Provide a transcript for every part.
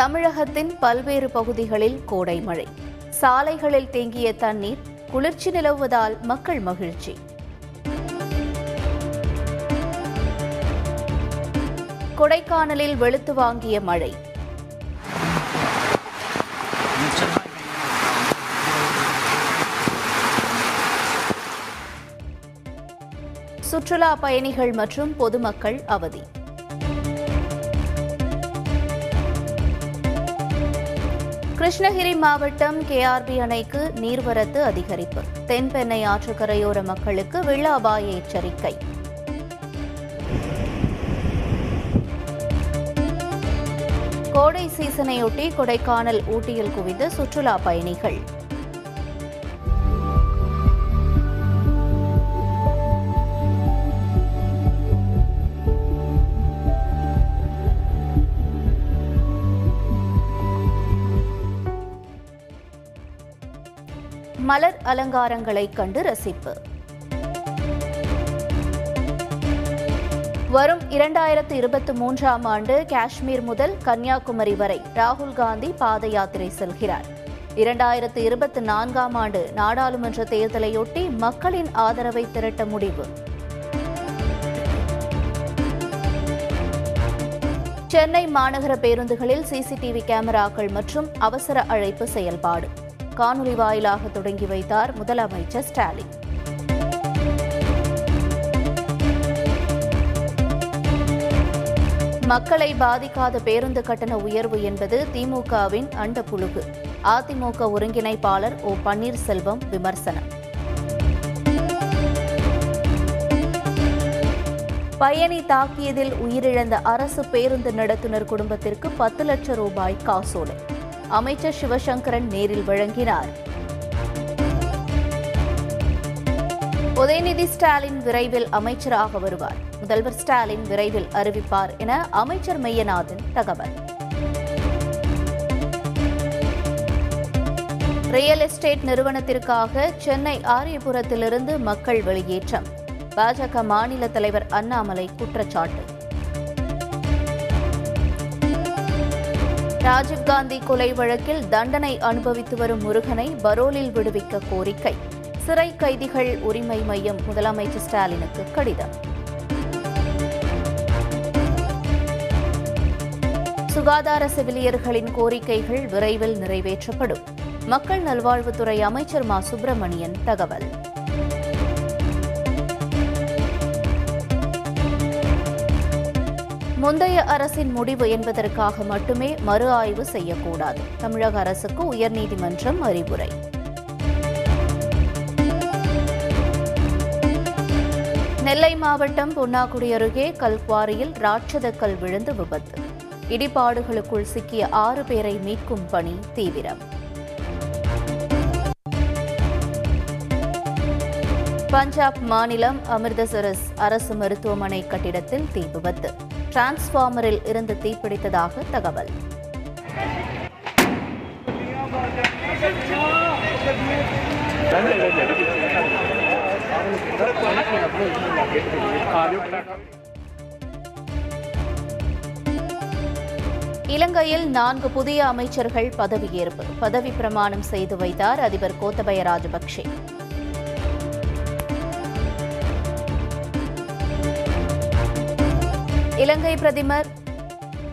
தமிழகத்தின் பல்வேறு பகுதிகளில் கோடை மழை. சாலைகளில் தேங்கிய தண்ணீர் குளிர்ச்சி நிலவுவதால் மக்கள் மகிழ்ச்சி. கொடைக்கானலில் வெளுத்து வாங்கிய மழை. சுற்றுலா பயணிகள் மற்றும் பொதுமக்கள் அவதி. கிருஷ்ணகிரி மாவட்டம் கேஆர்பி அணைக்கு நீர்வரத்து அதிகரிப்பு. தென்பெண்ணை ஆற்றுக்கரையோர மக்களுக்கு வெள்ள அபாய எச்சரிக்கை. கோடை சீசனையொட்டி கொடைக்கானல் ஊட்டியில் குவிந்த சுற்றுலா பயணிகள். மலர் அலங்காரங்களை கண்டு ரசிப்பு. வரும் இரண்டாயிரத்து இருபத்தி மூன்றாம் ஆண்டு காஷ்மீர் முதல் கன்னியாகுமரி வரை ராகுல் காந்தி பாத யாத்திரை செல்கிறார். இரண்டாயிரத்து இருபத்தி நான்காம் ஆண்டு நாடாளுமன்ற தேர்தலையொட்டி மக்களின் ஆதரவை திரட்ட முடிவு. சென்னை மாநகர பேருந்துகளில் சிசிடிவி கேமராக்கள் மற்றும் அவசர அழைப்பு செயல்பாடு. காணொலி வாயிலாக தொடங்கி வைத்தார் முதலமைச்சர் ஸ்டாலின். மக்களை பாதிக்காத பேருந்து கட்டண உயர்வு என்பது திமுகவின் அண்ட புழுகு. அதிமுக ஒருங்கிணைப்பாளர் ஓ பன்னீர்செல்வம் விமர்சனம். பயணி தாக்கியதில் உயிரிழந்த அரசு பேருந்து நடத்துனர் குடும்பத்திற்கு பத்து லட்சம் ரூபாய் காசோலை. அமைச்சர் சிவசங்கரன் நேரில் வழங்கினார். உதயநிதி ஸ்டாலின் விரைவில் அமைச்சராக வருவார். முதல்வர் ஸ்டாலின் விரைவில் அறிவிப்பார் என அமைச்சர் மெய்யநாதன் தகவல். ரியல் எஸ்டேட் நிறுவனத்திற்காக சென்னை ஆரியபுரத்திலிருந்து மக்கள் வெளியேற்றம். பாஜக மாநில தலைவர் அண்ணாமலை குற்றச்சாட்டு. ராஜீவ்காந்தி கொலை வழக்கில் தண்டனை அனுபவித்து வரும் முருகனை பரோலில் விடுவிக்க கோரிக்கை. சிறை கைதிகள் உரிமை மையம் முதலமைச்சர் ஸ்டாலினுக்கு கடிதம். சுகாதார செவிலியர்களின் கோரிக்கைகள் விரைவில் நிறைவேற்றப்படும். மக்கள் நல்வாழ்வுத்துறை அமைச்சர் மா. சுப்பிரமணியன் தகவல். முந்தைய அரசின் முடிவு என்பதற்காக மட்டுமே மறு ஆய்வு செய்யக்கூடாது. தமிழக அரசுக்கு உயர்நீதிமன்றம் அறிவுரை. நெல்லை மாவட்டம் பொன்னாக்குடி அருகே கல்குவாரியில் ராட்சதக்கல் விழுந்து விபத்து. இடிபாடுகளுக்குள் சிக்கிய ஆறு பேரை மீட்கும் பணி தீவிரம். பஞ்சாப் மாநிலம் அமிர்தசரஸ் அரசு மருத்துவமனை கட்டிடத்தில் தீ விபத்து. டிரான்ஸ்ஃபார்மரில் இருந்து தீப்பிடித்ததாக தகவல். இலங்கையில் நான்கு புதிய அமைச்சர்கள் பதவியேற்பு. பதவி பிரமாணம் செய்து வைத்தார் அதிபர் கோத்தபய ராஜபக்சே இலங்கை பிரதமர்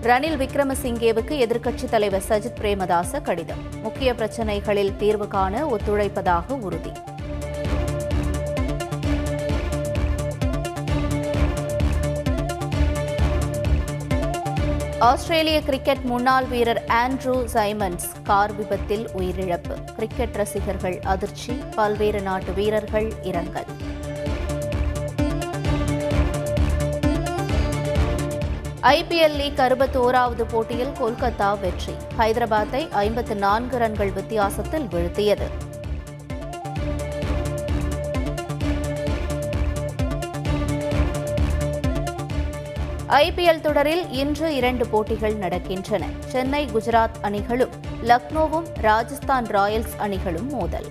ரணில் விக்ரமசிங்கேவுக்கு எதிர்க்கட்சித் தலைவர் சஜித் பிரேமதாச கடிதம். முக்கிய பிரச்சினைகளில் தீர்வு காண ஒத்துழைப்பதாக உறுதி. ஆஸ்திரேலிய கிரிக்கெட் முன்னாள் வீரர் ஆண்ட்ரூ சைமன்ஸ் கார் விபத்தில் உயிரிழப்பு. கிரிக்கெட் ரசிகர்கள் அதிர்ச்சி. பல்வேறு நாட்டு வீரர்கள் இரங்கல். ஐபிஎல் லீக் அறுபத்தோராவது போட்டியில் கொல்கத்தா வெற்றி. ஹைதராபாத்தை ஐம்பத்து நான்கு ரன்கள் வித்தியாசத்தில் வீழ்த்தியது. ஐபிஎல் தொடரில் இன்று இரண்டு போட்டிகள் நடக்கின்றன. சென்னை குஜராத் அணிகளும் லக்னோவும் ராஜஸ்தான் ராயல்ஸ் அணிகளும் மோதல்.